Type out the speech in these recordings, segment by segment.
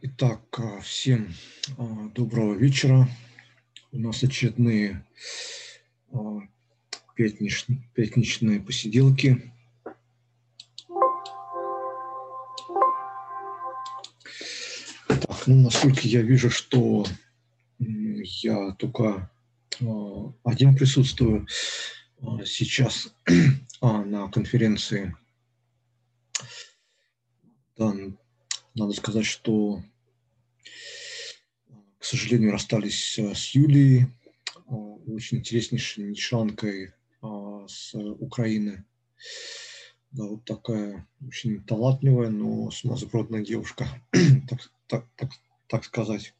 Итак, всем доброго вечера. У нас очередные пятничные, пятничные посиделки. Так, ну, насколько я вижу, что я только один присутствую сейчас на конференции. Надо сказать, что, к сожалению, расстались э, с Юлией, э, очень интереснейшей нишанкой э, с Украины. Да, вот такая очень талантливая, но сумасбродная девушка, так, так, так, так сказать.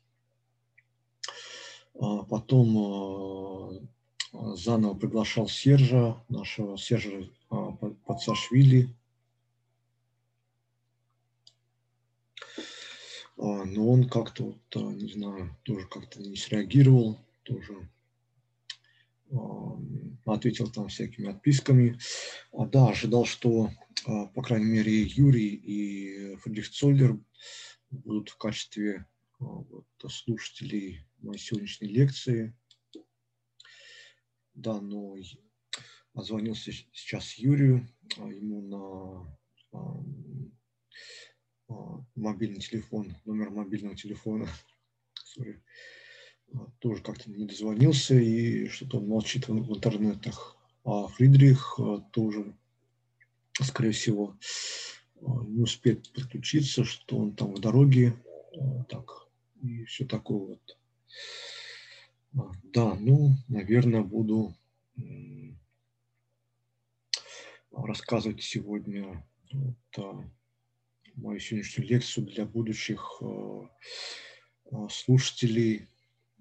А потом заново приглашал Сержа, нашего Сержа Пацашвили, А, но он как-то, вот, а, не знаю, тоже как-то не среагировал, тоже а, ответил там всякими отписками. Да, ожидал, что, по крайней мере, Юрий и Фридрих Цоллер будут в качестве вот, слушателей моей сегодняшней лекции. Да, но звонился сейчас Юрию, ему на а, мобильный телефон, номер мобильного телефона, sorry, а, тоже как-то не дозвонился, и что-то он молчит в, в интернетах. А Фридрих а, тоже, скорее всего, не успеет подключиться, что он там в дороге, так, и все такое вот. Да, ну, наверное, буду рассказывать сегодня вот, мою сегодняшнюю лекцию для будущих э, э, слушателей,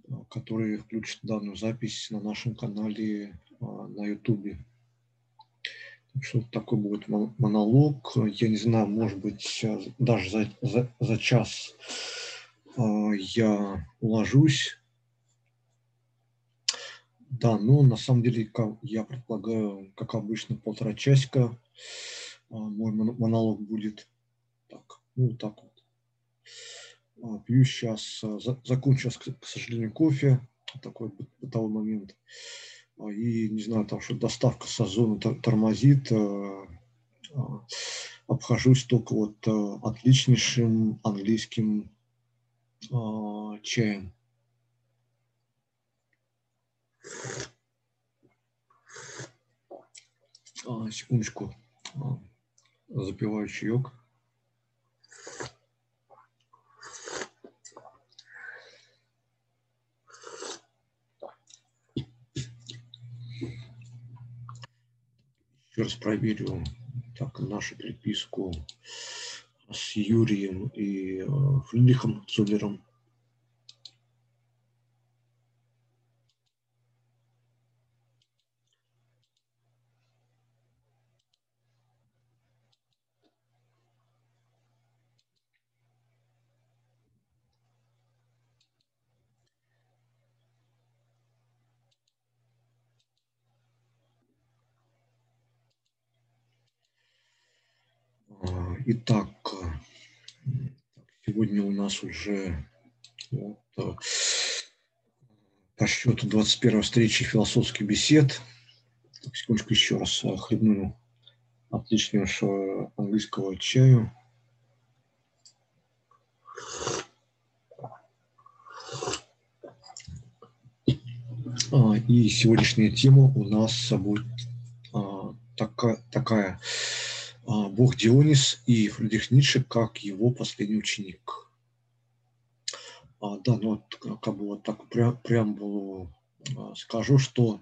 э, которые включат данную запись на нашем канале на YouTube. Что такой будет монолог. Я не знаю, может быть, даже за, за, за час я уложусь. Да, но на самом деле, я предполагаю, как обычно, полтора часика мой монолог будет. Ну так вот. А, пью сейчас, а, закончил, к сожалению, кофе, такой бытовой момент. А, и, не знаю, там что доставка с озона тормозит, обхожусь только вот отличнейшим английским чаем. Секундочку. Запиваю чаек. Еще раз проверю так, нашу переписку с Юрием и э, Фридрихом Цулером. Итак, сегодня у нас уже вот, э, по счету 21 встречи философских бесед. Так, секундочку еще раз э, хлебну отличнейшего английского чаю. А, и сегодняшняя тема у нас будет а, такая, такая бог Дионис и Фридрих Ницше как его последний ученик. А, да, ну вот как бы вот так прям, преамбулу а, скажу, что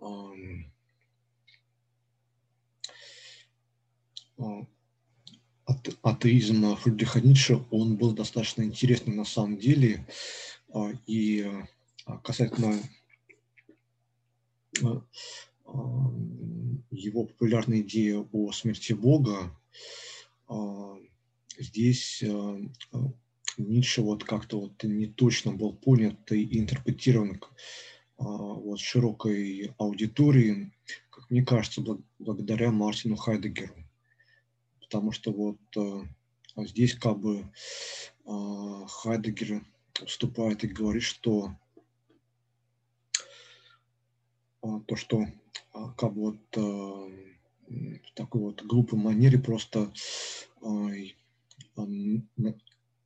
а, атеизм Фридриха Ницше, он был достаточно интересный на самом деле. А, и касательно его популярная идея о смерти Бога, а, здесь а, а, Ницше вот как-то вот не точно был понят и интерпретирован вот широкой аудитории, как мне кажется, благодаря Мартину Хайдегеру. Потому что вот здесь как бы Хайдегер вступает и говорит, что то, что как бы вот в такой вот глупой манере просто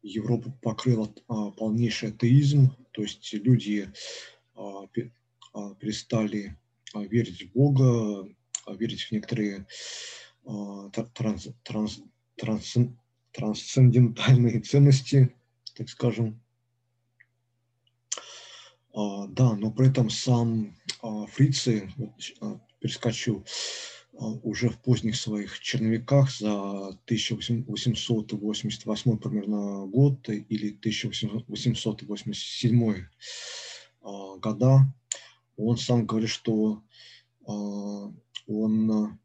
Европу покрыл полнейший атеизм, то есть люди перестали верить в Бога, верить в некоторые транс, транс, трансцендентальные ценности, так скажем. Да, но при этом сам Фрицы, вот, перескочу, уже в поздних своих черновиках за 1888 примерно год или 1887 года он сам говорит, что он,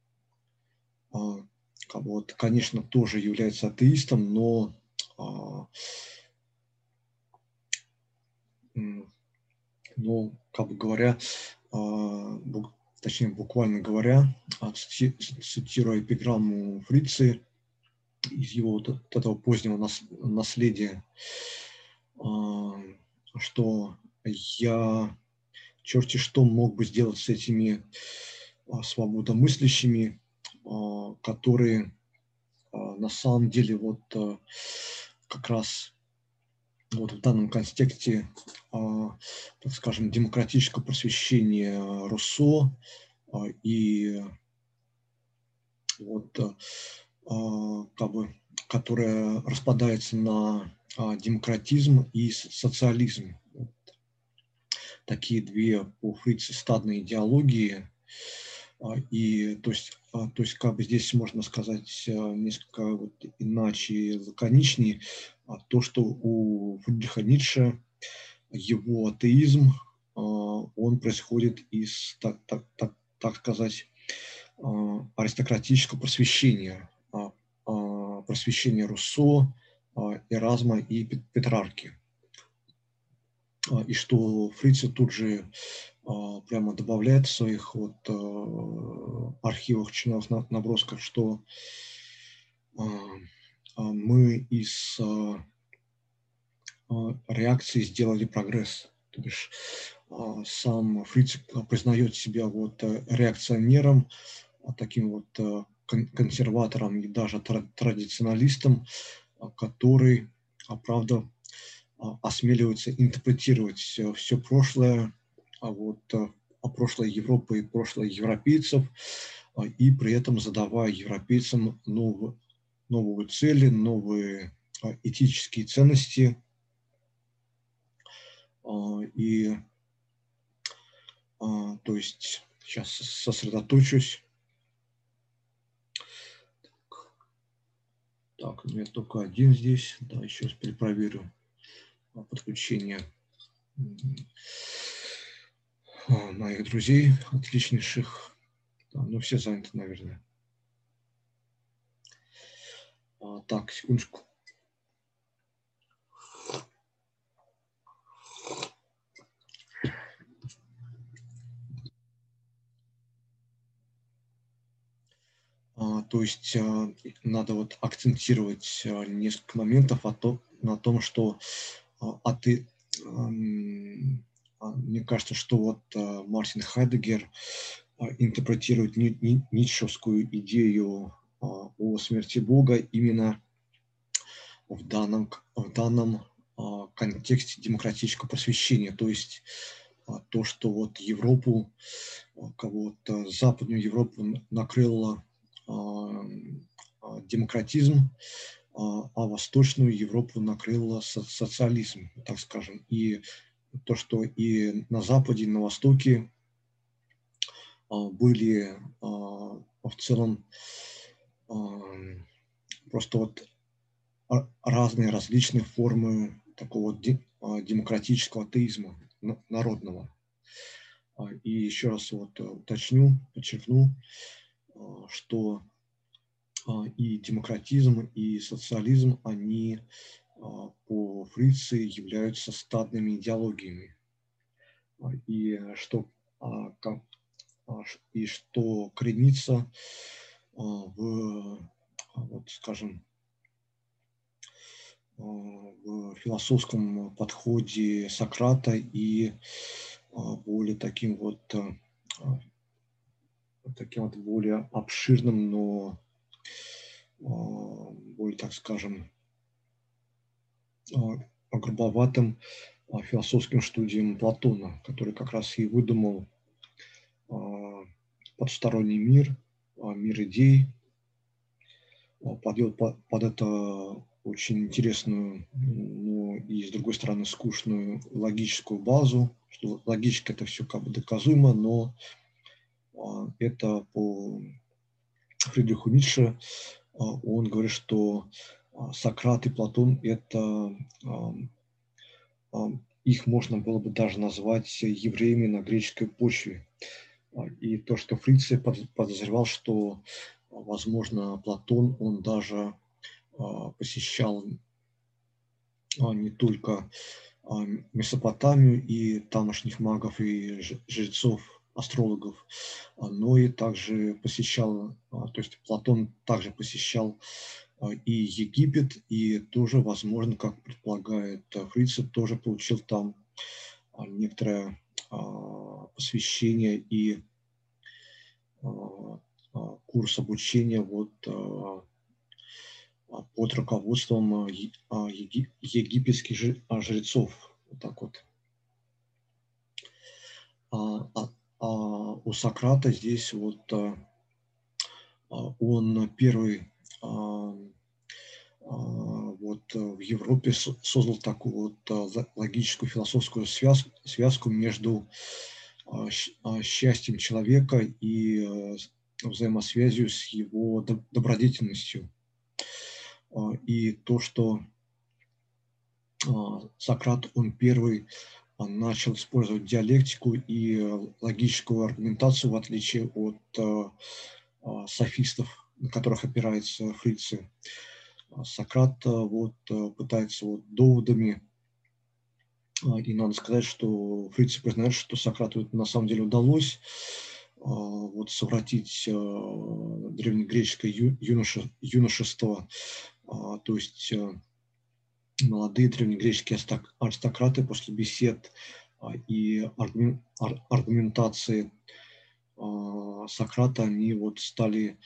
вот, конечно, тоже является атеистом, но но, как бы говоря, точнее, буквально говоря, а, цитируя эпиграмму Фрицы из его вот этого позднего наследия, а, что я черти что мог бы сделать с этими а, свободомыслящими, которые на самом деле вот как раз вот в данном контексте, так скажем, демократического просвещения Руссо и вот как бы, которая распадается на демократизм и социализм. Вот. Такие две по Фрице стадные идеологии. И то есть, то есть как бы здесь можно сказать несколько вот иначе, лаконичнее, а то, что у Фридриха Ницше его атеизм, а, он происходит из, так, так, так, так сказать, а, аристократического просвещения, просвещения Руссо, Эразма и Петрарки. И что Фрица тут же прямо добавляет в своих вот архивах, чиновых набросках, что а, мы из а, а, реакции сделали прогресс. То бишь сам Фриц признает себя вот э, реакционером, таким вот консерватором и даже традиционалистом, который, правда, осмеливается интерпретировать все прошлое, а вот о прошлое Европы и прошлое европейцев, и при этом задавая европейцам новые, новые цели, новые а, этические ценности. А, и а, то есть сейчас сосредоточусь. Так, у меня только один здесь. Да, еще раз перепроверю подключение моих друзей, отличнейших. Ну, все заняты, наверное. А, так, секундочку. А, то есть а, надо вот акцентировать несколько моментов о том, на том, что а ты, мне кажется, что вот Мартин Хайдегер интерпретирует ницшевскую идею о смерти Бога именно в данном, в данном а, контексте демократического просвещения, то есть а, то, что вот Европу, а, кого-то Западную Европу накрыло демократизм, а Восточную Европу накрыло социализм, так скажем. И то, что и на Западе, и на Востоке были в целом просто вот разные различные формы такого а, демократического атеизма народного. А, и еще раз вот уточню, подчеркну, а, что и демократизм, и социализм, они по Фрице являются стадными идеологиями. И что, и что коренится в, вот, скажем, в философском подходе Сократа и более таким вот таким вот более обширным, но более, так скажем, грубоватым философским студиям Платона, который как раз и выдумал подсторонний мир, мир идей, подвел под это очень интересную, но и с другой стороны скучную логическую базу, что логически это все как бы доказуемо, но это по Фридриху Ницше он говорит, что Сократ и Платон – это их можно было бы даже назвать евреями на греческой почве. И то, что Фрице подозревал, что, возможно, Платон, он даже посещал не только Месопотамию и тамошних магов и жрецов, астрологов, но и также посещал, то есть Платон также посещал а, и Египет, и тоже, возможно, как предполагает Фрица, тоже получил там а, некоторое а, посвящение и курс обучения вот под руководством египетских жрецов. Вот так вот. А, у Сократа здесь вот он первый а, вот э, в Европе создал такую вот логическую философскую связку, связку между а, а, счастьем человека и э, взаимосвязью с его добродетельностью. И то, что Сократ, он первый начал использовать диалектику и логическую аргументацию, в отличие от софистов, на которых опирается Фрицы. А Сократ э, вот э, пытается вот доводами, а, и надо сказать, что Фрицы признает, что Сократу это на самом деле удалось а, вот совратить э, древнегреческое юноше, юношество, то есть молодые древнегреческие аристократы после бесед и аргументации Сократа, они вот стали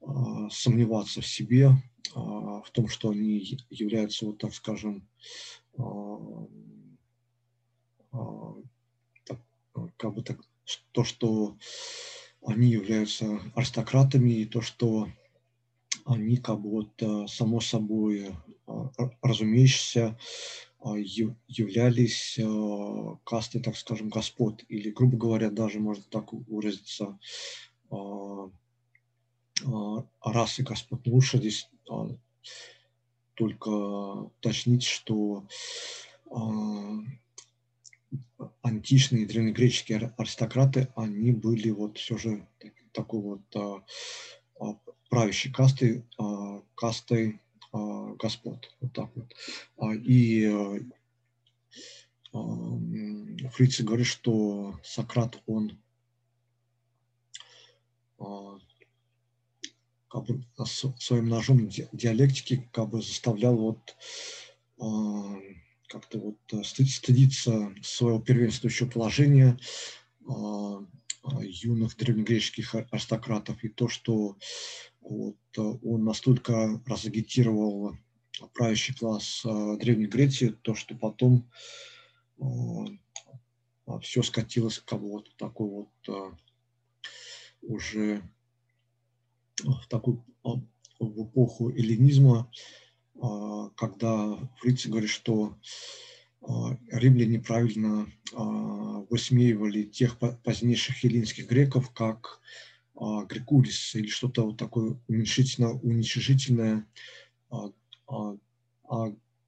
а, сомневаться в себе, а, в том, что они являются, вот так скажем, а, как бы так, то, что они являются аристократами, и то, что они как бы вот само собой разумеющиеся являлись кастой, так скажем, господ, или, грубо говоря, даже можно так выразиться, а, расы Господь. Лучше здесь а, только уточнить, что а, античные древнегреческие аристократы, они были вот все же такой вот правящей кастой, кастой господ. Вот так вот. И Фрицы говорит, что Сократ, он как бы своим ножом диалектики как бы заставлял вот а, как-то вот э, стыдиться своего первенствующего положения а, а, юных древнегреческих аристократов и то, что вот э, он настолько разагитировал правящий класс Древней Греции, то, что потом все скатилось к вот такой вот уже в такую а, в эпоху эллинизма, а, когда Фриц говорит, что а, римляне правильно высмеивали тех позднейших эллинских греков, как грекулис или что-то вот такое уменьшительно, уничижительное, а, а,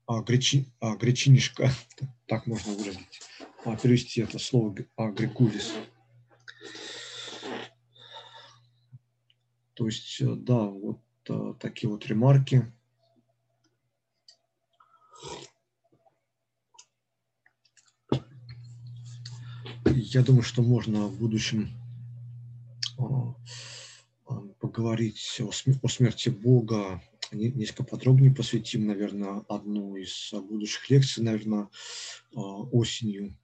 а, гречи, а, гречинишка, так можно выразить, перевести это слово грекулис. То есть, э, да, вот э, такие вот ремарки. Я думаю, что можно в будущем э, поговорить о смерти Бога несколько подробнее посвятим, наверное, одну из будущих лекций, наверное, осенью.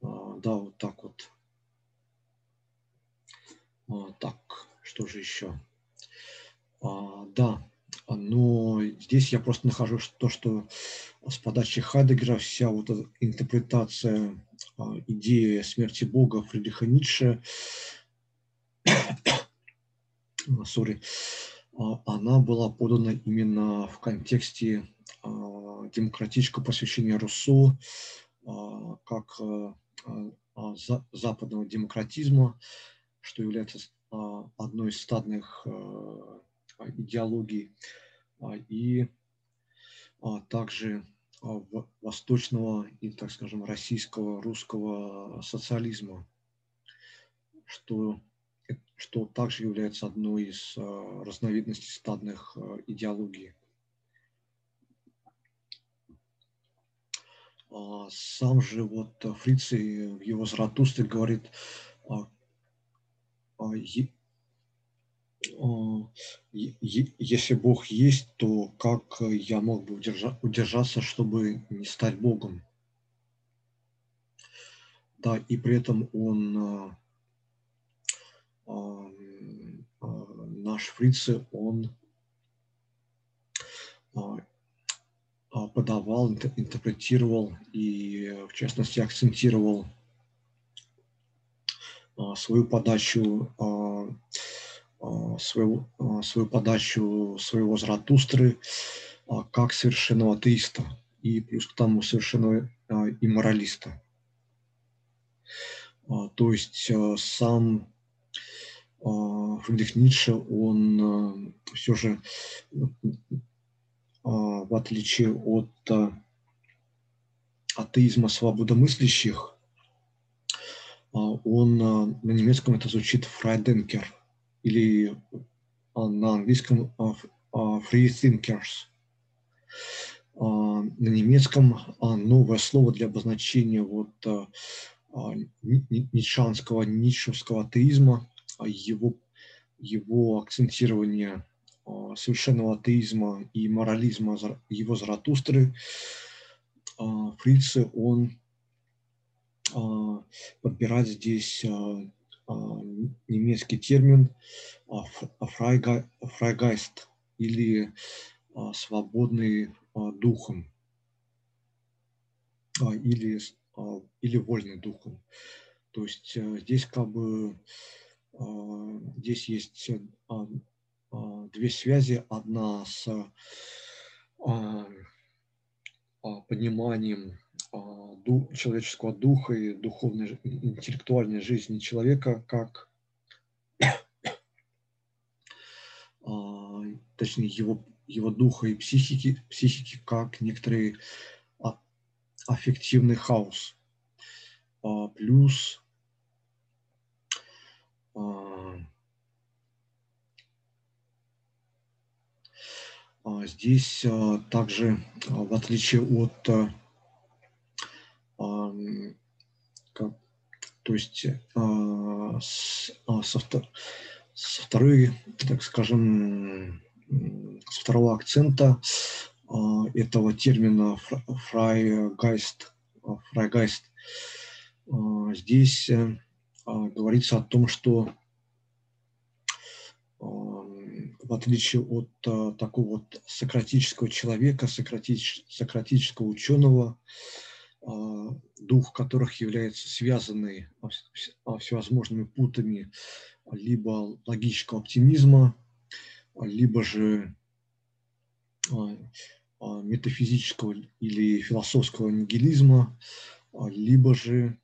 Да, вот так вот. Так, что же еще? Да, но здесь я просто нахожу то, что с подачи Хайдегера вся вот эта интерпретация идеи смерти Бога Фридриха Ницше, sorry, а, она была подана именно в контексте а, демократического посвящения Руссо как западного демократизма, что является одной из стадных идеологий, и также восточного и, так скажем, российского, русского социализма, что, что также является одной из разновидностей стадных идеологий. Сам же вот Фриций в его Заратустре говорит, если Бог есть, то как я мог бы удержаться, чтобы не стать Богом? Да, и при этом он, а, а, а, наш фрицы, он подавал, интерпретировал и, в частности, акцентировал свою подачу а, свою, а, свою подачу своего Заратустры а, как совершенного атеиста и плюс к тому совершенного имморалиста. То есть сам Фридрих Ницше, он все же, в отличие от атеизма свободомыслящих, он на немецком это звучит фрайденкер – или на английском free thinkers. На немецком новое слово для обозначения вот ницшанского, ницшевского атеизма, его, его акцентирование совершенного атеизма и морализма его Заратустры, Фрице, он подбирает здесь а, немецкий термин фрайгайст или а, свободный а, духом или, или вольный духом. То есть здесь как бы здесь есть две связи. Одна с пониманием а, человеческого духа и духовной, интеллектуальной жизни человека как, а, точнее, его, его духа и психики, психики как некоторый а, аффективный хаос. Плюс здесь также, в отличие от то есть а, а, со, со второй, так скажем, с второго акцента а, этого термина Freigeist, Freigeist, здесь э, говорится о том, что в отличие от такого вот сократического человека, сократического ученого, а, дух которых является связанный всевозможными путами либо логического оптимизма, либо же а, а, метафизического или философского нигилизма, либо же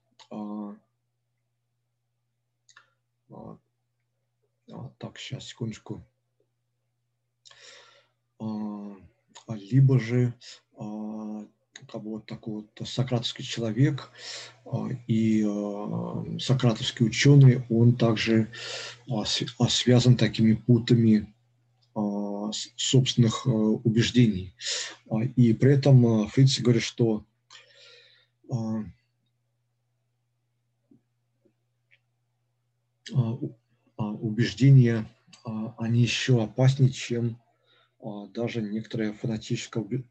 так, сейчас, секундочку. Либо же как бы вот такой вот сократовский человек а, и а, сократовский ученый, он также а, связан такими путами собственных убеждений. И при этом Фриц говорит, что убеждения они еще опаснее, чем даже некоторое фанатическое,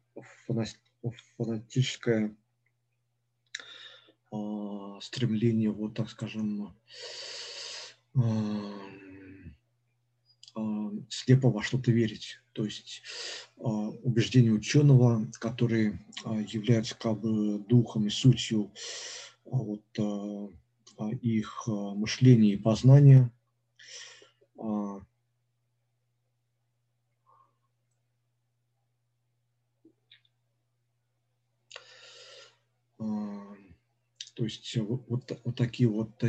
фанатическое стремление, вот так скажем, слепо во что-то верить. То есть убеждение ученого, который является как бы духом и сутью вот, их мышления и познания, То есть вот, вот такие вот,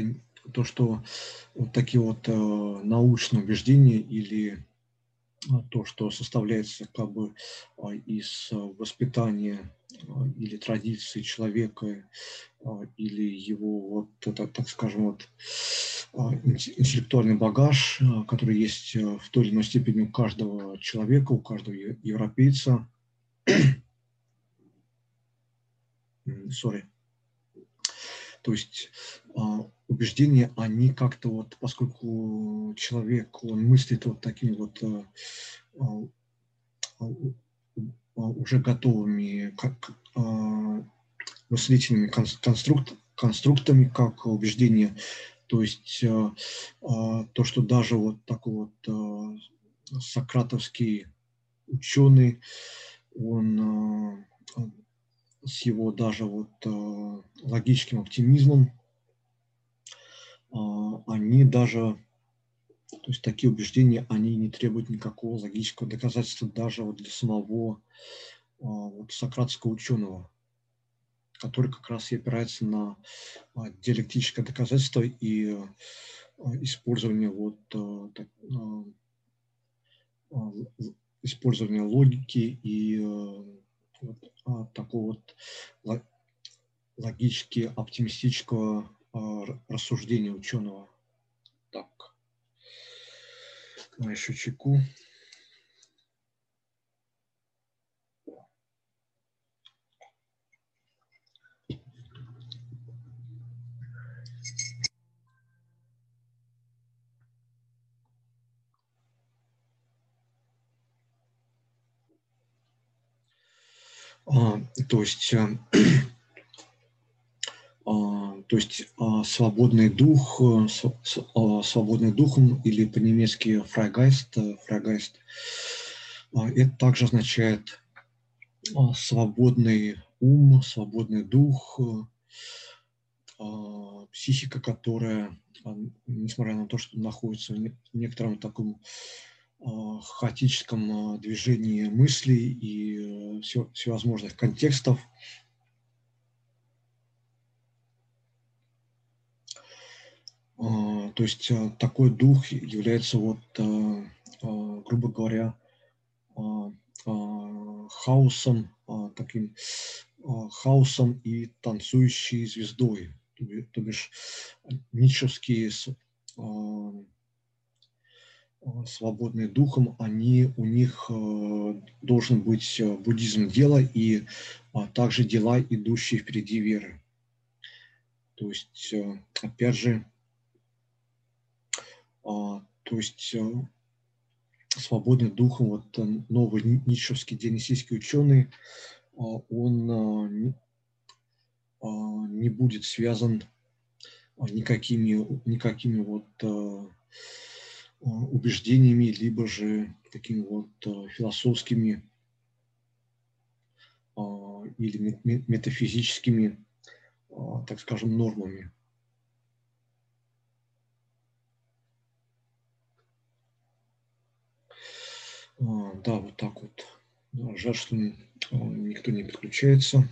то, что вот такие вот э, научные убеждения или то, что составляется как бы а, из воспитания а, или традиции человека, а, или его, вот, это, так скажем, вот, интеллектуальный багаж, который есть в той или иной степени у каждого человека, у каждого европейца. Sorry. То есть а, убеждения, они как-то вот, поскольку человек, он мыслит вот такими вот а, а, уже готовыми как, мыслительными конструкт, конструктами, как убеждения, то есть то, что даже вот такой вот сократовский ученый, он с его даже вот э, логическим оптимизмом, э, они даже, то есть такие убеждения, они не требуют никакого логического доказательства даже вот для самого э, вот сократского ученого, который как раз и опирается на э, диалектическое доказательство и э, использование вот э, так, э, использование логики и э, а, такого вот логически оптимистического а, рассуждения ученого. Так, еще чеку. А, то есть, э, а, то есть а, свободный дух, э, свободный духом или по-немецки Freigeist, э, Freigeist, это также означает свободный ум, свободный дух, психика, которая, несмотря на то, что находится в некотором таком хаотическом движении мыслей и всевозможных контекстов. То есть такой дух является вот, грубо говоря, хаосом, таким хаосом и танцующей звездой. То бишь ницшевские Э, свободные духом, они, у них э, должен быть э, буддизм дела и а, также дела, идущие впереди веры. То есть, опять же, а, то есть свободный духом, вот новый ницшевский дионисийский ученый, а, он не будет связан никакими, никакими вот Э, убеждениями, либо же такими вот э, философскими э, или метафизическими, так скажем, нормами. Да, вот так вот. Жаль, что никто не подключается.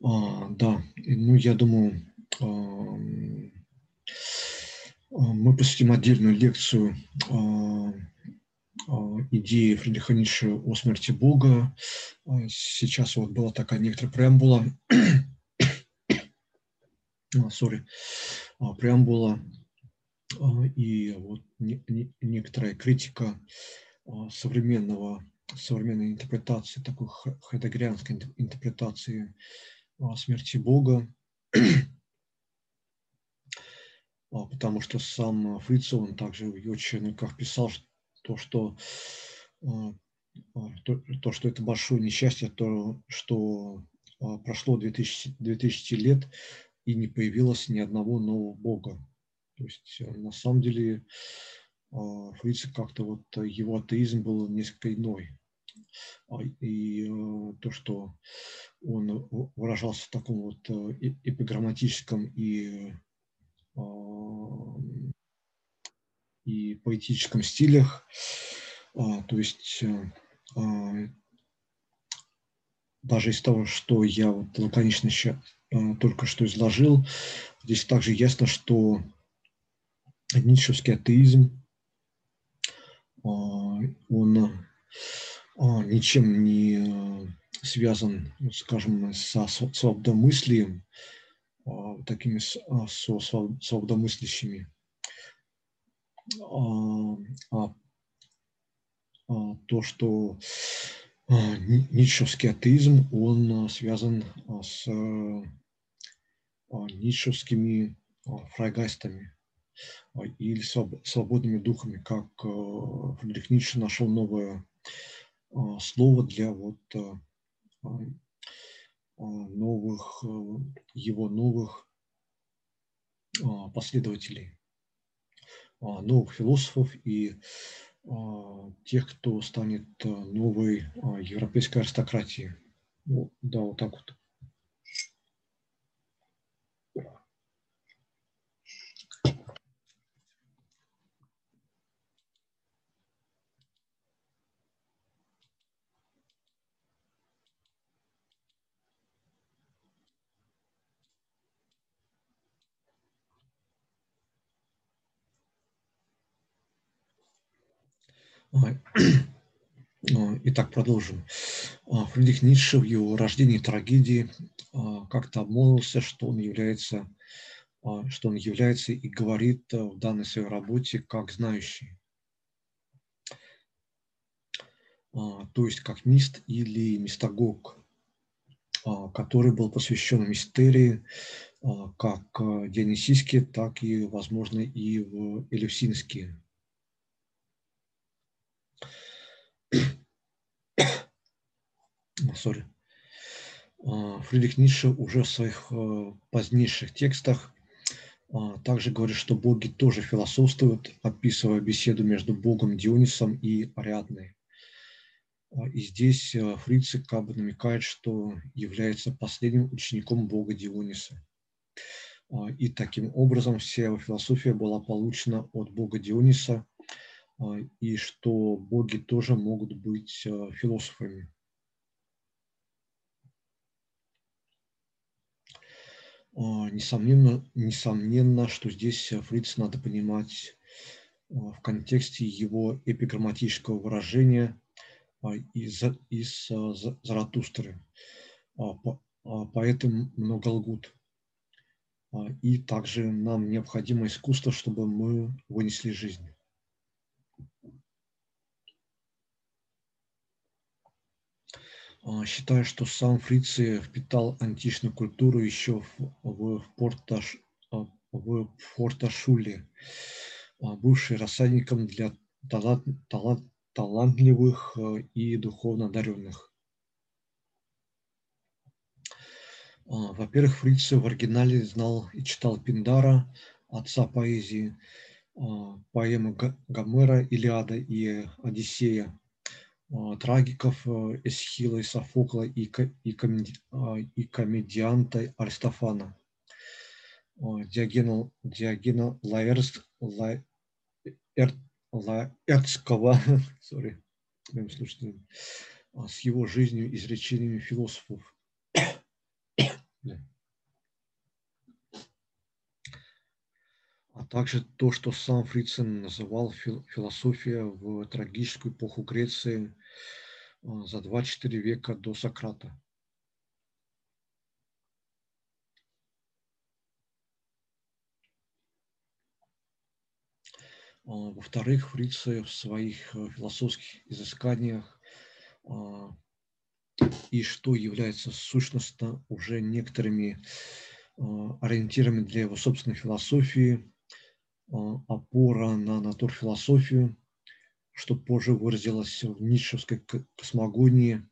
А, да, ну я думаю, а, а, мы посвятим отдельную лекцию а, идеи Фридриха Ницше о смерти Бога. Сейчас вот была такая некоторая преамбула, сори, преамбула и вот некоторая критика современного современной интерпретации, такой хайдегерианской интерпретации смерти Бога. Потому что сам Фриц, он также в его черниках писал то, что то, то, что это большое несчастье, то, что прошло 2000, 2000 лет и не появилось ни одного нового бога. То есть э, на самом деле Фриц как-то вот его атеизм был несколько иной. А, и э, то, что он выражался в таком вот э, эпиграмматическом и, а, и поэтическом стилях, а, то есть э, даже из того, что я вот лаконично только что изложил, здесь также ясно, что ницшевский атеизм, он а, ничем не э, связан, ну, скажем, со свободомыслием, а, такими а, со свободомыслящими. А то, что ницшевский атеизм, он связан с ницшевскими фрайгайстами или свободными духами, как Фридрих Ницше нашел новое а, слово для вот а, а, новых, его новых последователей, новых философов и тех, кто станет новой европейской аристократией. Да, вот так вот. Итак, продолжим. А, Фридрих Ницше в его рождении и трагедии а, как-то обмолвился, что он является, а, что он является и говорит в данной своей работе как знающий. То есть как мист или мистагог, который был посвящен мистерии как дионисийские, так и, возможно, и в элевсинские sorry. А, Фридрих Ницше уже в своих э, позднейших текстах а, также говорит, что боги тоже философствуют, описывая беседу между богом Дионисом и Ариадной. А, и здесь э, Фрицы как бы намекает, что является последним учеником бога Диониса. И таким образом вся его философия была получена от бога Диониса, и что боги тоже могут быть э, философами. А, несомненно, несомненно, что здесь Фриц надо понимать в контексте его эпиграмматического выражения а, из, из Заратустры. А, поэты много лгут. И также нам необходимо искусство, чтобы мы вынесли жизнь. А, считаю, что сам Фрицы впитал античную культуру еще в, в, Порташ, а, в Форташуле, а, бывший рассадником для талант, талант, талантливых и духовно одаренных. Во-первых, Фрицы в оригинале знал и читал Пиндара, отца поэзии, поэмы Гомера, Илиада и Одиссея, а, трагиков э, Эсхила и Софокла и, и, комеди, а, и комедианта Аристофана. А, Диогена, Диогена Лаэрс, Ла, Эр, Лаэртского, sorry, с его жизнью, изречениями философов. а также то, что сам Фрицен называл философия в трагическую эпоху Греции а, за 2-4 века до Сократа. А, во-вторых, Фрице в своих э, философских изысканиях а, и что является сущностно уже некоторыми ориентирами для его собственной философии – опора на натурфилософию, что позже выразилось в ницшевской космогонии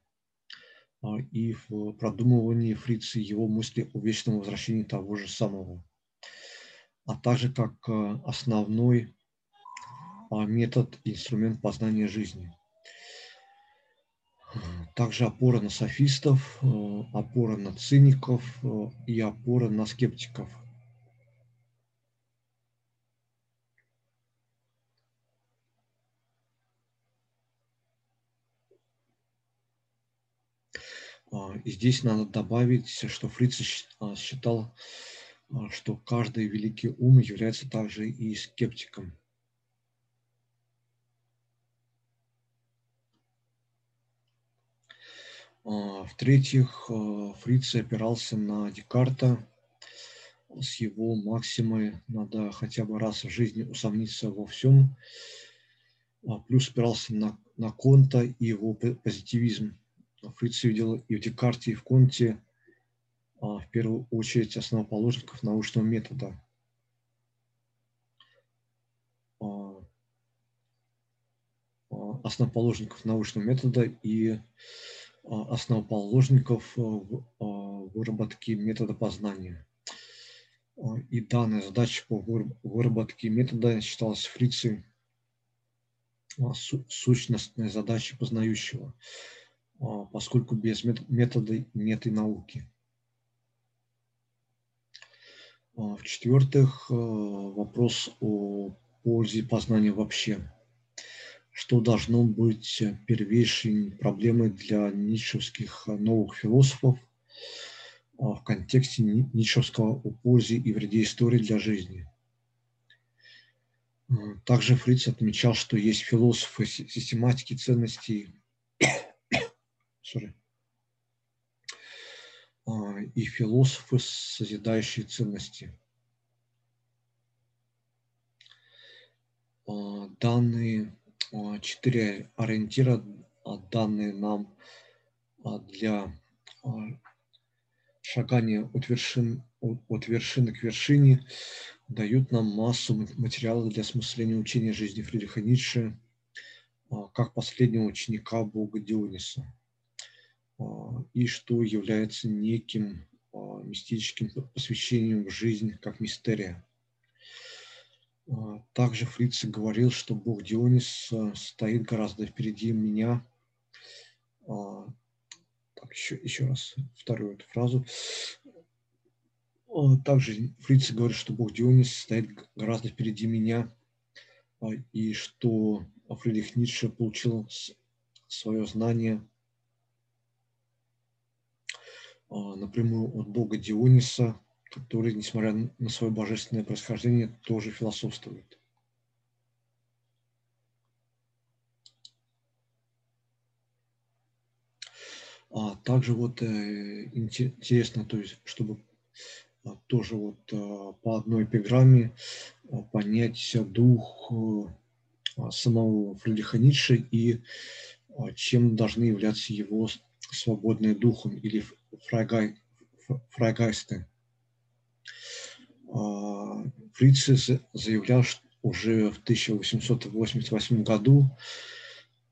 и в продумывании Фрица его мысли о вечном возвращении того же самого, а также как основной метод и инструмент познания жизни. Также опора на софистов, опора на циников и опора на скептиков – А, и здесь надо добавить, что Фриц а, считал, а, что каждый великий ум является также и скептиком. В-третьих, Фриц опирался на Декарта с его максимой. «надо хотя бы раз в жизни усомниться во всем», плюс опирался на, на Конта и его позитивизм – Фриц видел и в Декарте, и в Конте а, в первую очередь основоположников научного метода. А, а, основоположников научного метода и основоположников выработки метода познания. И данная задача по выработке метода считалась Фрицей сущностной задачей познающего. А, поскольку без метода нет и науки. А, в-четвертых, а, вопрос о пользе познания вообще. Что должно быть первейшей проблемой для ницшевских новых философов в контексте ницшевского о пользе и вреде истории для жизни. Также Фриц отмечал, что есть философы систематики ценностей, sorry, а, и философы, созидающие ценности. А, данные, а, четыре ориентира, данные нам для шагания от, вершин, от вершины к вершине, дают нам массу материала для осмысления учения жизни Фридриха Ницше, как последнего ученика Бога Диониса. А, и что является неким а, мистическим посвящением в жизнь как мистерия. А, также Фриц говорил, что Бог Дионис стоит гораздо впереди меня. Так, еще, еще раз вторую эту фразу. Также Фриц говорит, что Бог Дионис стоит гораздо впереди меня, и что Фридрих Ницше получил свое знание – напрямую от бога Диониса, который, несмотря на свое божественное происхождение, тоже философствует. А также вот э, интересно, то есть, чтобы а, тоже вот а, по одной эпиграмме а, понять дух а, самого Фридриха Ницше и а, чем должны являться его свободные духом или Фрайгай, Фрайгайсты. А, Фрице заявлял что уже в 1888 году,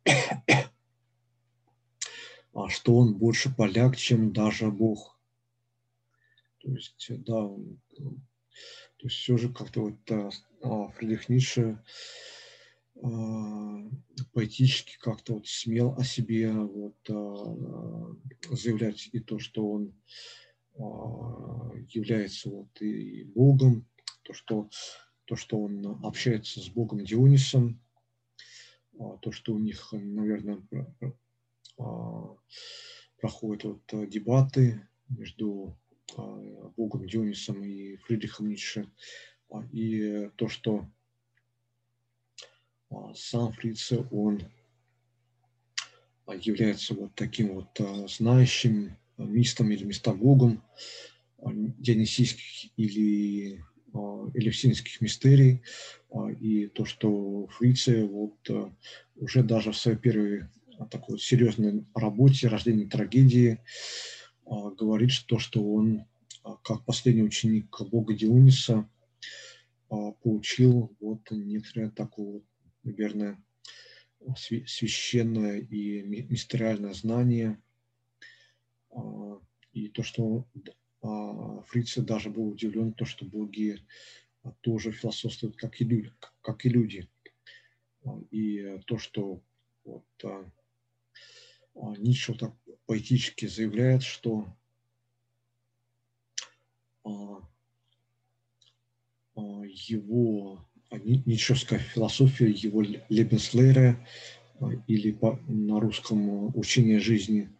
а, что он больше поляк, чем даже Бог. То есть, да, он, то есть все же как-то вот а, Фридрих Ницше поэтически как-то вот смел о себе вот, а, заявлять и то, что он а, является вот и Богом, то, что, то, что он общается с Богом Дионисом, то, что у них, наверное, проходят вот дебаты между Богом Дионисом и Фридрихом Ницше, и то, что сам Фрице, он а, является вот таким вот а, знающим мистом или мистагогом дионисийских или элевсинских мистерий, и то, что Фрице вот уже даже в своей первой такой серьезной работе «Рождение трагедии» говорит, что, что он, как последний ученик бога Диониса, получил вот некоторое такое, наверное, священное и мистериальное знание. И то, что Фрице даже был удивлен, то, что боги тоже философствуют, как и люди. Как и люди. И то, что вот, Ницше так поэтически заявляет, что его ницшевская философия, его Лебенслейре или по, на русском учение жизни,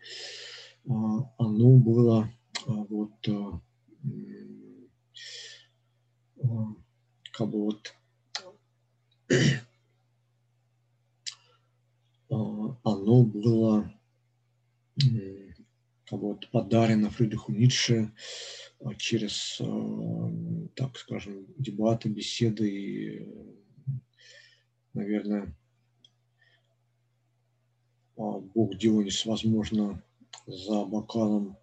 оно было вот как бы вот оно было как бы вот подарено Фридриху Ницше а, через, а, так скажем, дебаты, беседы и, наверное, а, Бог Дионис, возможно, за бокалом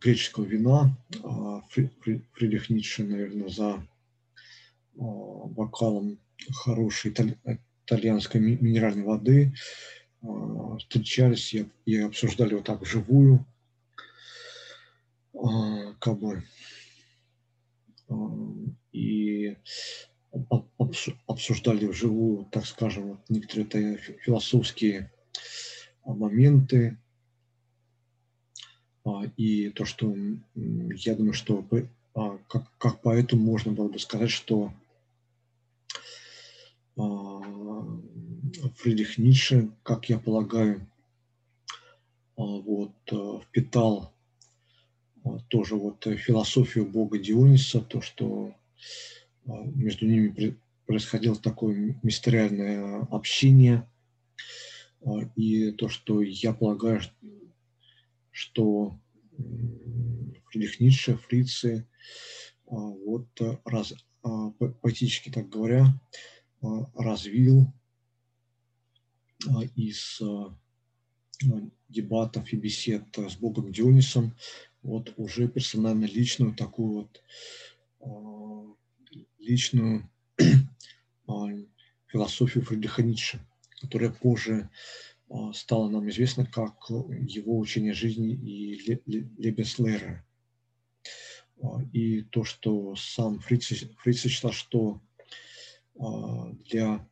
греческого вина, а Фридрих Ницше, наверное, за бокалом хорошей итальянской минеральной воды. Встречались и, обсуждали вот так вживую – а, как бы а, и обсуждали вживую, так скажем, вот некоторые философские моменты. А, и то, что я думаю, что как, как поэтому можно было бы сказать, что Фридрих Ницше, как я полагаю, вот, впитал тоже вот э, философию бога Диониса, то, что а, между ними происходило такое мистериальное общение, а, и то, что я полагаю, что Фридрих Ницше, Фрицы, вот раз, поэтически так говоря, развил из дебатов и бесед с богом Дионисом вот уже персонально личную такую вот а, личную а, философию Фридриха Ницше, которая позже а, стала нам известна как его учение жизни и Лебенслера. И то, что сам Фриц, Фриц считал, что для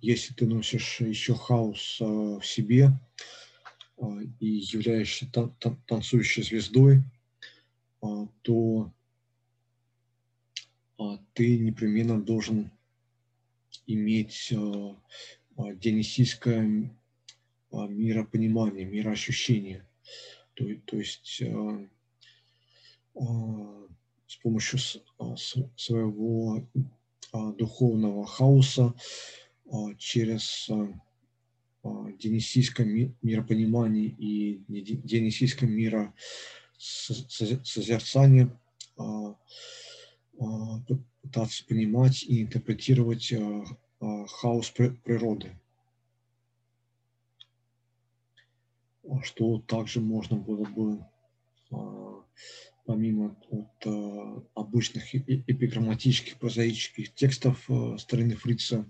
если ты носишь еще хаос в себе, а, и являешься танцующей звездой, а, то а, ты непременно должен иметь дионисийское миропонимание, мироощущение. То, то есть с помощью своего духовного хаоса через дионисийском миропонимании и дионисийском миросозерцании а, а, пытаться понимать и интерпретировать а, хаос природы. Что также можно было бы, помимо вот, обычных эпиграмматических, прозаических текстов старины Фрица,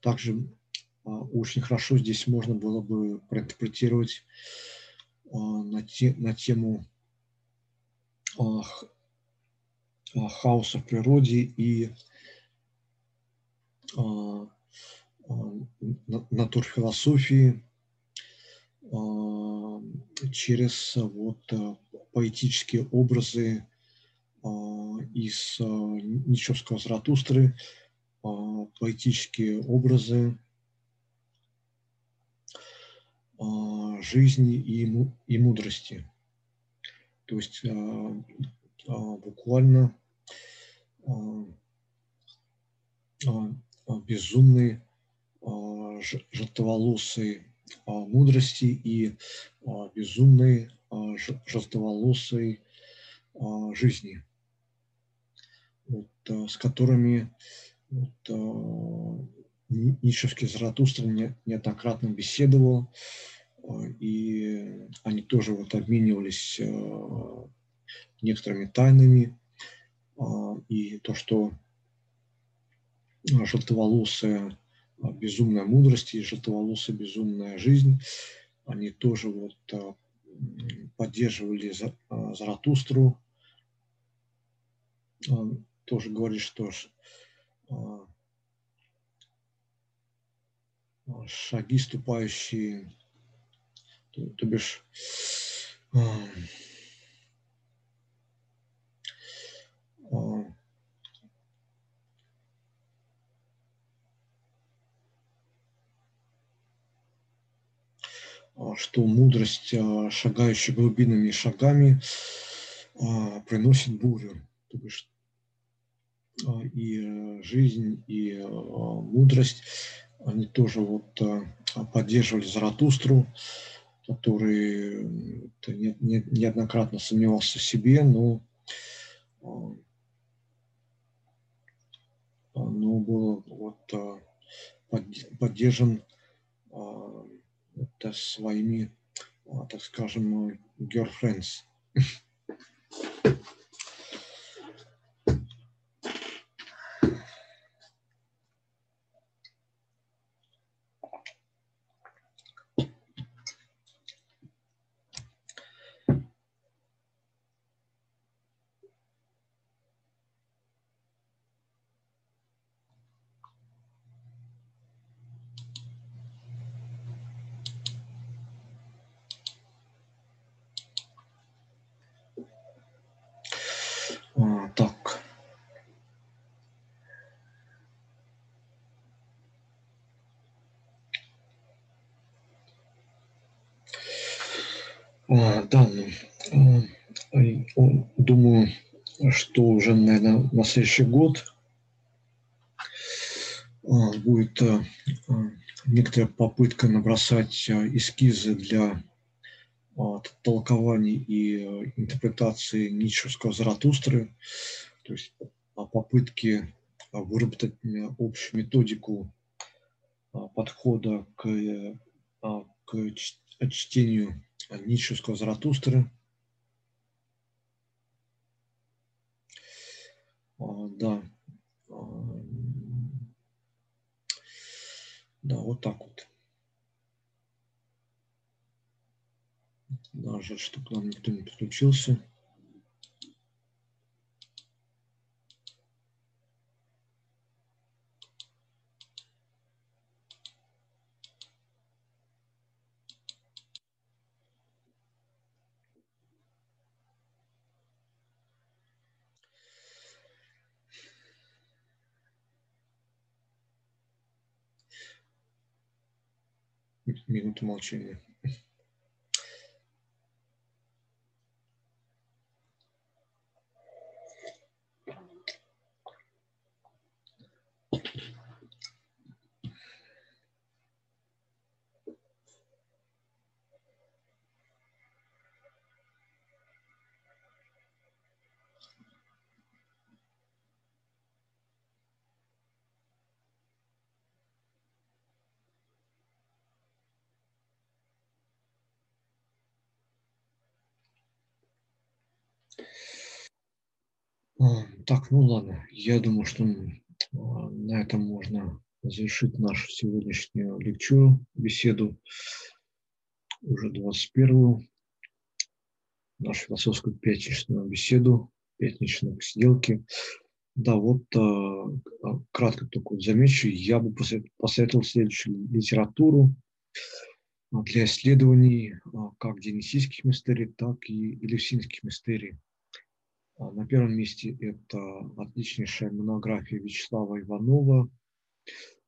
также а, очень хорошо здесь можно было бы проинтерпретировать а, на, те, на тему а, хаоса в природе и натурфилософии через вот поэтические образы из Ничевского Заратустры, поэтические образы а, жизни и, мудрости. То есть а, а, буквально безумный желтоволосый мудрости и безумной желтоволосой жизни, вот, с которыми вот, Ницшевский Заратустра неоднократно беседовал, и они тоже вот обменивались э, некоторыми тайнами. и то, что желтоволосая безумная мудрость и желтоволосая безумная жизнь, они тоже вот поддерживали Заратустру, тоже говорит, что шаги, ступающие, то, то бишь, а, а, что мудрость, шагающая глубинными шагами, приносит бурю. То бишь, и жизнь, и мудрость они тоже вот э, поддерживали Заратустру, который не, не, неоднократно сомневался в себе, но, э, но был вот э, поддержан своими, так скажем, girlfriends. Да, ну, думаю, что уже, наверное, на следующий год а, будет а, некоторая попытка набросать эскизы для толкований и интерпретации Ницшевского Заратустры, то есть попытки выработать общую методику подхода к, к чтению Ницшевского Заратустры. А, да. А, да, вот так вот. Даже что к нам никто не подключился. Минуту Так, ну ладно, я думаю, что а, на этом можно завершить нашу сегодняшнюю лекцию, беседу, уже 21-ю, нашу философскую пятничную беседу, пятничные посиделки. Да, вот а, а, кратко только замечу, я бы посоветовал следующую литературу для исследований как дионисийских мистерий, так и элевсинских мистерий. А, на первом месте это отличнейшая монография Вячеслава Иванова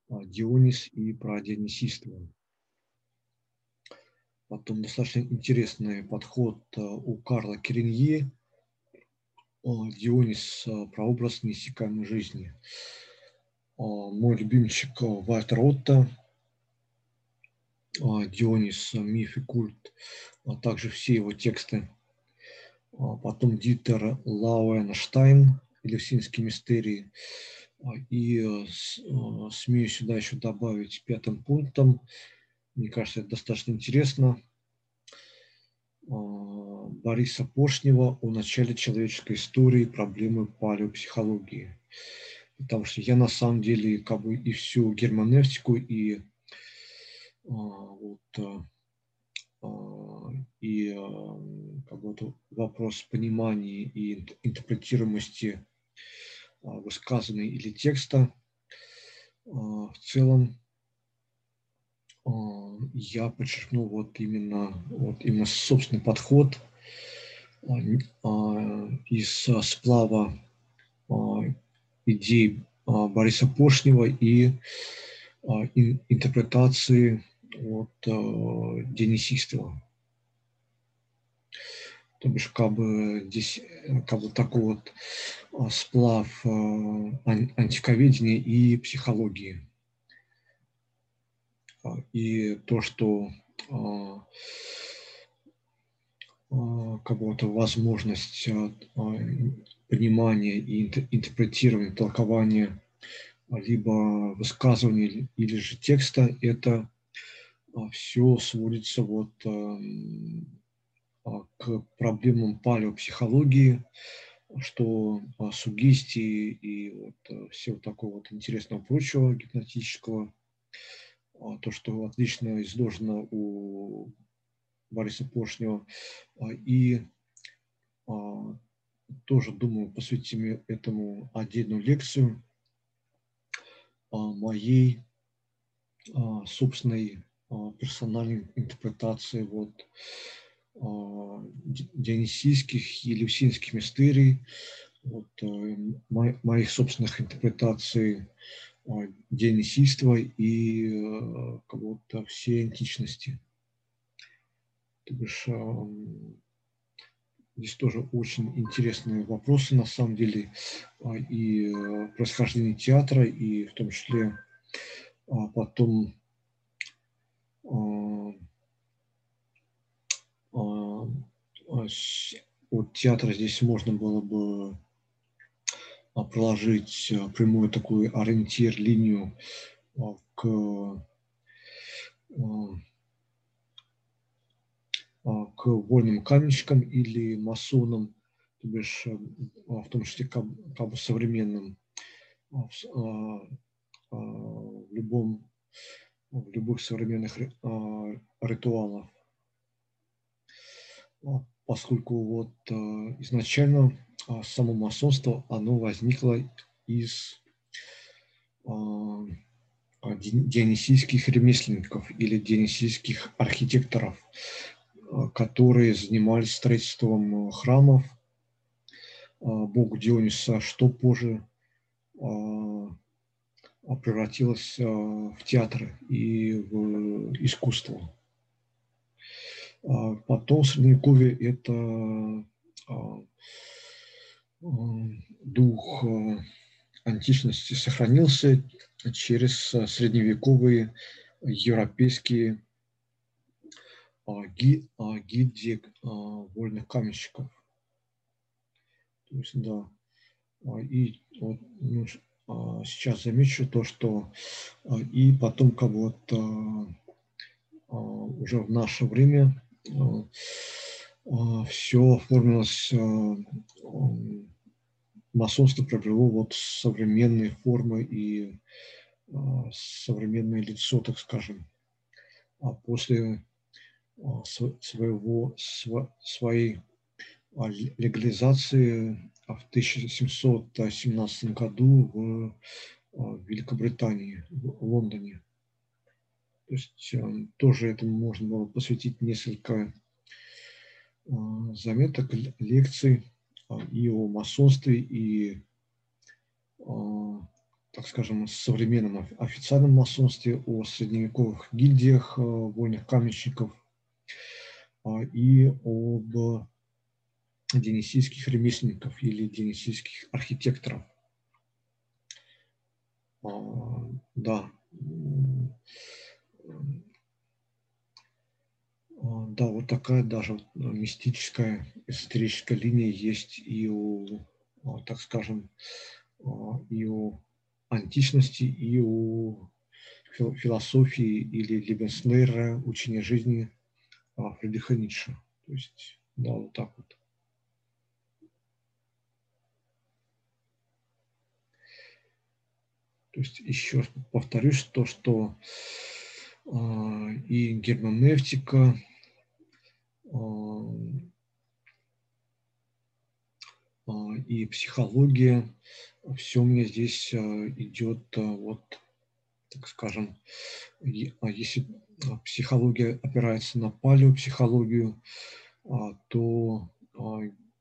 а, «Дионис и про Дионисийство». Потом достаточно интересный подход а, у Карла Керенье «Дионис. Прообраз неиссякаемой жизни». Мой любимчик Вальтер Отто «Дионис. Миф и культ», а также все его тексты – потом Дитер Лауенштайн, Елевсинские мистерии. А, и э, э, смею сюда еще добавить пятым пунктом. Мне кажется, это достаточно интересно. А, Бориса Поршнева о начале человеческой истории, проблемы палеопсихологии. Потому что я на самом деле как бы и всю германевтику, и а, вот, а, и а, как бы, вопрос понимания и интерпретируемости высказанной или текста в целом я подчеркнул вот именно, вот именно собственный подход из сплава идей Бориса Пошнева и интерпретации от Денисистова. То бишь, как бы здесь как бы такой вот сплав антиковедения и психологии. И то, что как бы вот возможность понимания и интерпретирования, толкования либо высказывания или же текста, это а, все сводится вот а, к проблемам палеопсихологии, что а, сугестии и вот э, всего такого вот интересного прочего гипнотического, то, что отлично изложено у Бориса Поршнева, и тоже думаю посвятим этому отдельную лекцию моей собственной персональной интерпретации вот дионисийских и люсинских мистерий, вот, э, моих собственных интерпретаций дионисийства и э, как будто всей античности. То бишь, Здесь тоже очень интересные вопросы, на самом деле, а, и э, происхождение театра, и в том числе а, потом а, от театра здесь можно было бы проложить прямую такую ориентир, линию к а, к вольным каменщикам или масонам, то бишь а, в том числе как, бы современным, а, в любом в любых современных ритуалах. Поскольку вот изначально само масонство, оно возникло из дионисийских ремесленников или дионисийских архитекторов, Э, которые занимались строительством э, храмов э, богу Диониса, что позже превратилось в театры и в искусство. Потом в Средневековье это дух античности сохранился через средневековые европейские ги, гильдии вольных каменщиков. То есть, да. И вот, ну, сейчас замечу то, что и потом как вот уже в наше время все оформилось, масонство приобрело вот современные формы и современное лицо, так скажем. А после своего, своей а, легализации в 1717 году в а, Великобритании, в Лондоне. То есть э, тоже этому можно было посвятить несколько а, заметок, лекций и о масонстве, и так скажем, современном официальном масонстве, о средневековых гильдиях вольных каменщиков – и об денисийских ремесленников или денисийских архитекторов. Да. А, да, вот такая даже мистическая, эзотерическая линия есть и у, так скажем, и у античности, и у философии или Либенснейра, учения жизни – Фридриха Ницше. То есть Да, вот так вот. То есть еще раз повторюсь, то, что э, и герменевтика, э, э, и психология, все у меня здесь идет вот, так скажем, если психология опирается на палеопсихологию, то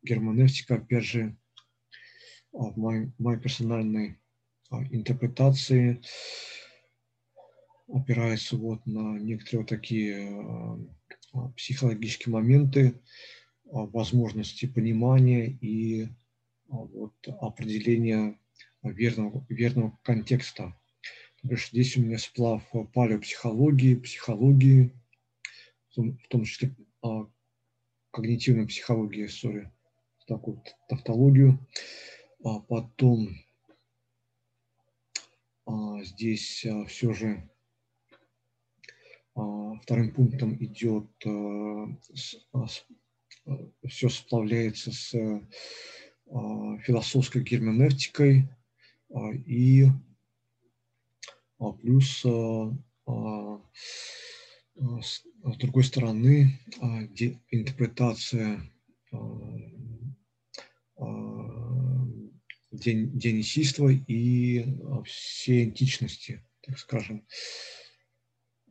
герменевтика, опять же, в моей, моей персональной интерпретации опирается вот на некоторые вот такие психологические моменты, возможности понимания и вот определения верного, верного контекста. Здесь у меня сплав палеопсихологии, психологии, в том числе когнитивной психологии, сори, такую тавтологию. А потом а, здесь а, все же а, вторым пунктом идет, все сплавляется с философской герменевтикой и плюс с другой стороны интерпретация день, денисийства и а, всей античности, так скажем.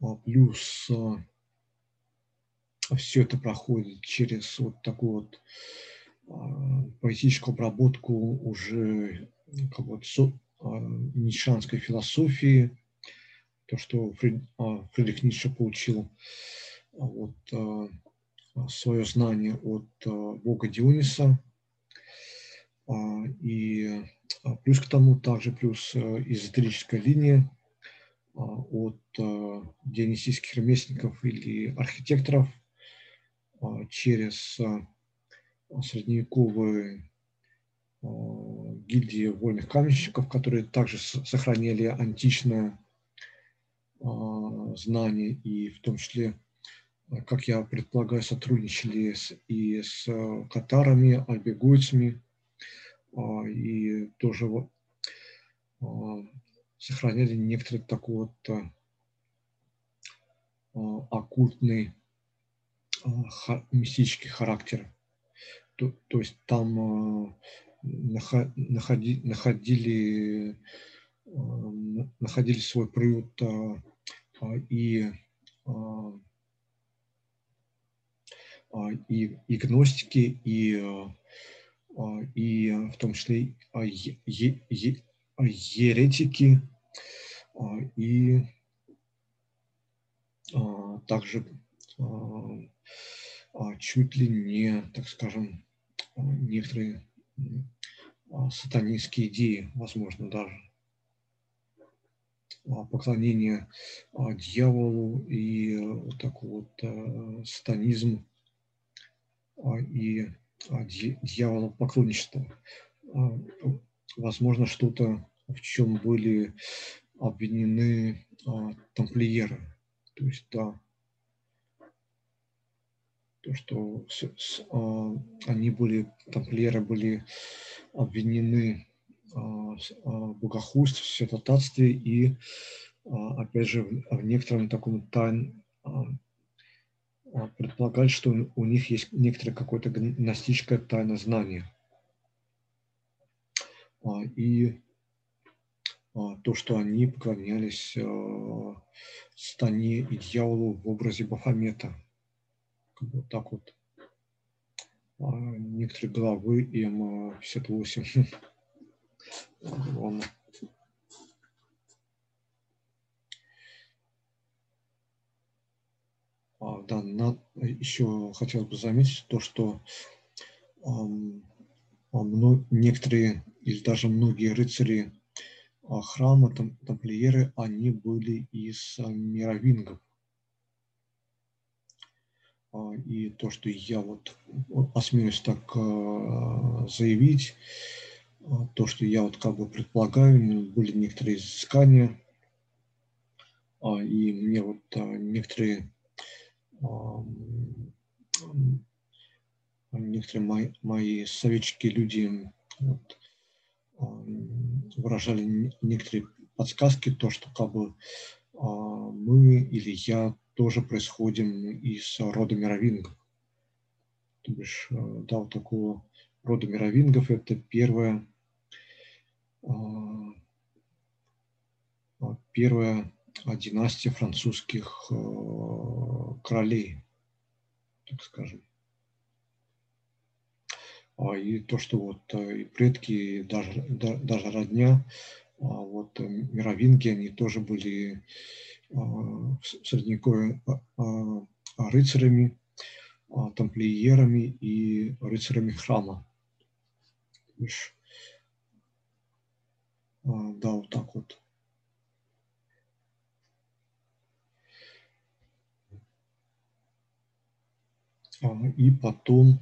А, плюс а, все это проходит через вот такую вот поэтическую обработку уже как вот со, ницшанской философии, то, что Фрид, Фридрих Ницше получил вот, свое знание от бога Диониса, а, и а, плюс к тому также плюс э, эзотерическая линия. а, от э, дионисийских ремесленников или архитекторов через средневековые гильдии вольных каменщиков, которые также сохраняли античное знание и в том числе, как я предполагаю, сотрудничали и с катарами, альбегойцами, а, и тоже а, сохраняли некоторый такой вот а, оккультный мистический характер. То, то есть там находи, находили, находили свой приют и и, и гностики, и и в том числе еретики и также чуть ли не, так скажем, некоторые сатанинские идеи, возможно, даже поклонение дьяволу и вот такой вот сатанизм и а, дьявола поклонничества. А, возможно, что-то, в чем были обвинены а, тамплиеры. То есть, да, то, что с, с, а, они были, тамплиеры были обвинены а, в богохульстве, святотатстве и, а, опять же, в, в некотором таком тайн, а, предполагать, что у них есть некоторое какое-то гностическое тайное знание. А, и а, то, что они поклонялись стане и дьяволу в образе Бафомета. Вот так вот. Некоторые главы М58. Ладно. А, да, на, еще хотелось бы заметить то, что эм, некоторые или даже многие рыцари а, храма, там, тамплиеры, они были из мировингов. И то, что я вот осмелюсь так заявить, то, что я вот как бы предполагаю, были некоторые изыскания, и мне вот некоторые некоторые мои, мои советские люди вот, выражали некоторые подсказки, то, что как бы мы или я тоже происходим из рода мировингов. То бишь, да, вот такого рода мировингов это первое, первая династия французских королей, так скажем. А, и то, что вот э, и предки, и даже, даже родня, а, вот э, мировинги, они тоже были а, в средневековье рыцарями, тамплиерами и рыцарями храма. Да, вот так вот. И потом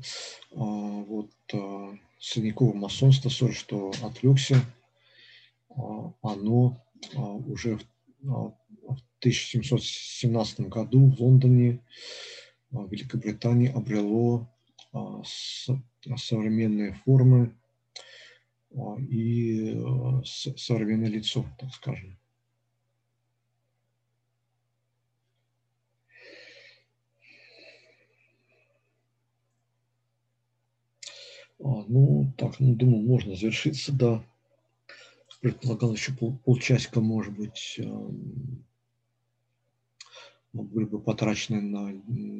вот средневековое масонство, сори, что отвлекся, оно уже в 1717 году в Лондоне, в Великобритании обрело современные формы и современное лицо, так скажем. А, ну, так, ну, думаю, можно завершиться, да. Предполагал еще пол, полчасика, может быть, были бы потрачены на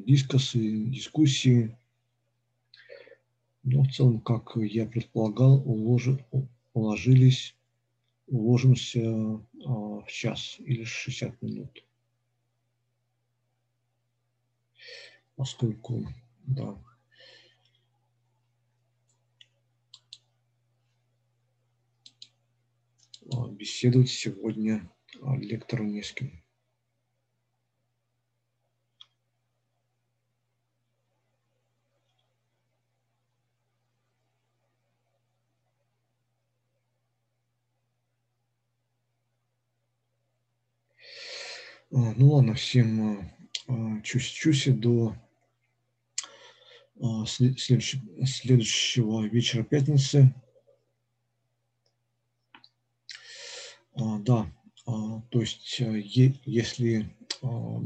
дискусы, дискуссии. Но в целом, как я предполагал, уложи, уложились, уложимся а, в час или 60 минут. Поскольку, да, А, беседовать сегодня а, с кем. А, ну ладно, всем чусь-чуси до следующего вечера пятницы. Да, а, то есть э, если а,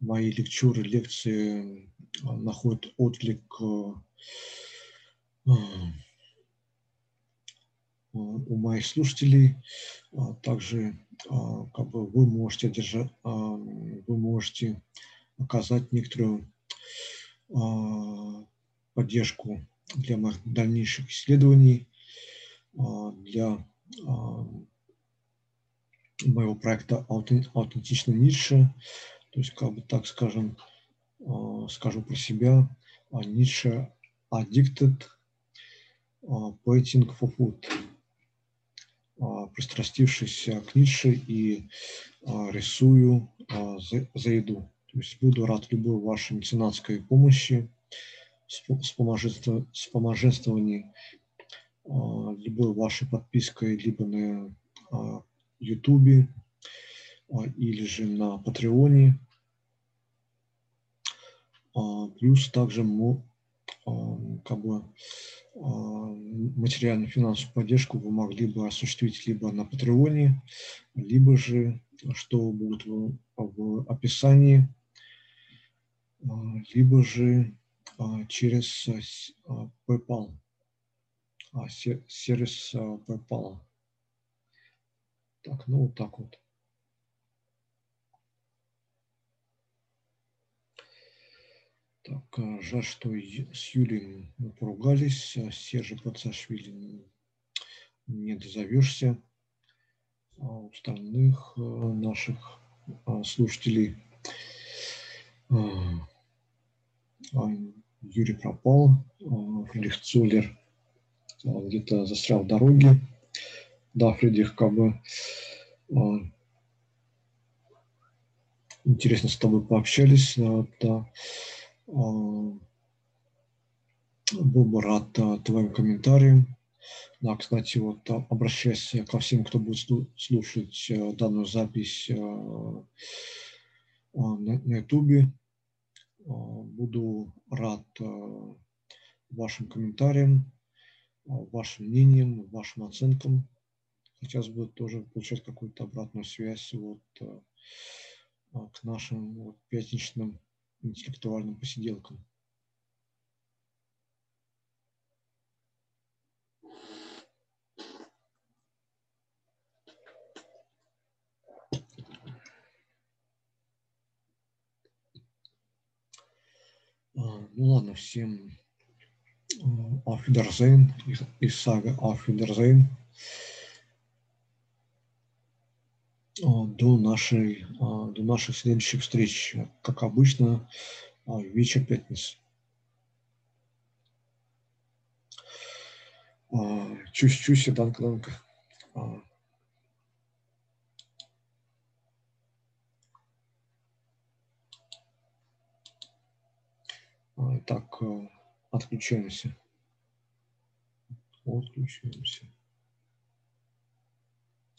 мои лекчуры, лекции находят отклик у моих слушателей, также как бы вы можете держать, вы можете оказать некоторую поддержку для моих дальнейших исследований, для моего проекта «Аутентичная ниша». То есть, как бы так скажем, а, скажу про себя, а, ниша «Addicted Waiting for Food», а, пристрастившись к нише и рисую за, еду. То есть буду рад любой вашей меценатской помощи, вспоможенствований, любой вашей подпиской, либо на Ютубе а, или же на Патреоне. А, плюс также а, как бы материальную финансовую поддержку вы могли бы осуществить либо на Патреоне, либо же, что будет в, в описании, либо же через PayPal, сервис PayPal. Так, ну вот так вот. Так, а, жаль, что с Юлием мы поругались, а Сержа Пацашвили не дозовешься. А у остальных а, наших слушателей Юрий пропал, Фридрих Цоллер где-то застрял в дороге. Да, Фридрих, как бы а, интересно с тобой пообщались. Да. А, был бы рад твоим комментариям. Да, кстати, вот обращаясь ко всем, кто будет слушать данную запись на YouTube, буду рад вашим комментариям, вашим мнениям, вашим оценкам. Хотелось бы тоже получать какую-то обратную связь вот, к нашим вот, пятничным интеллектуальным посиделкам. А, ну ладно, всем auf Wiedersehen. Ich, До нашей, до наших следующих встреч, как обычно, вечер пятницы. Чусь-чусь, данка-данка. Так, отключаемся. Отключаемся.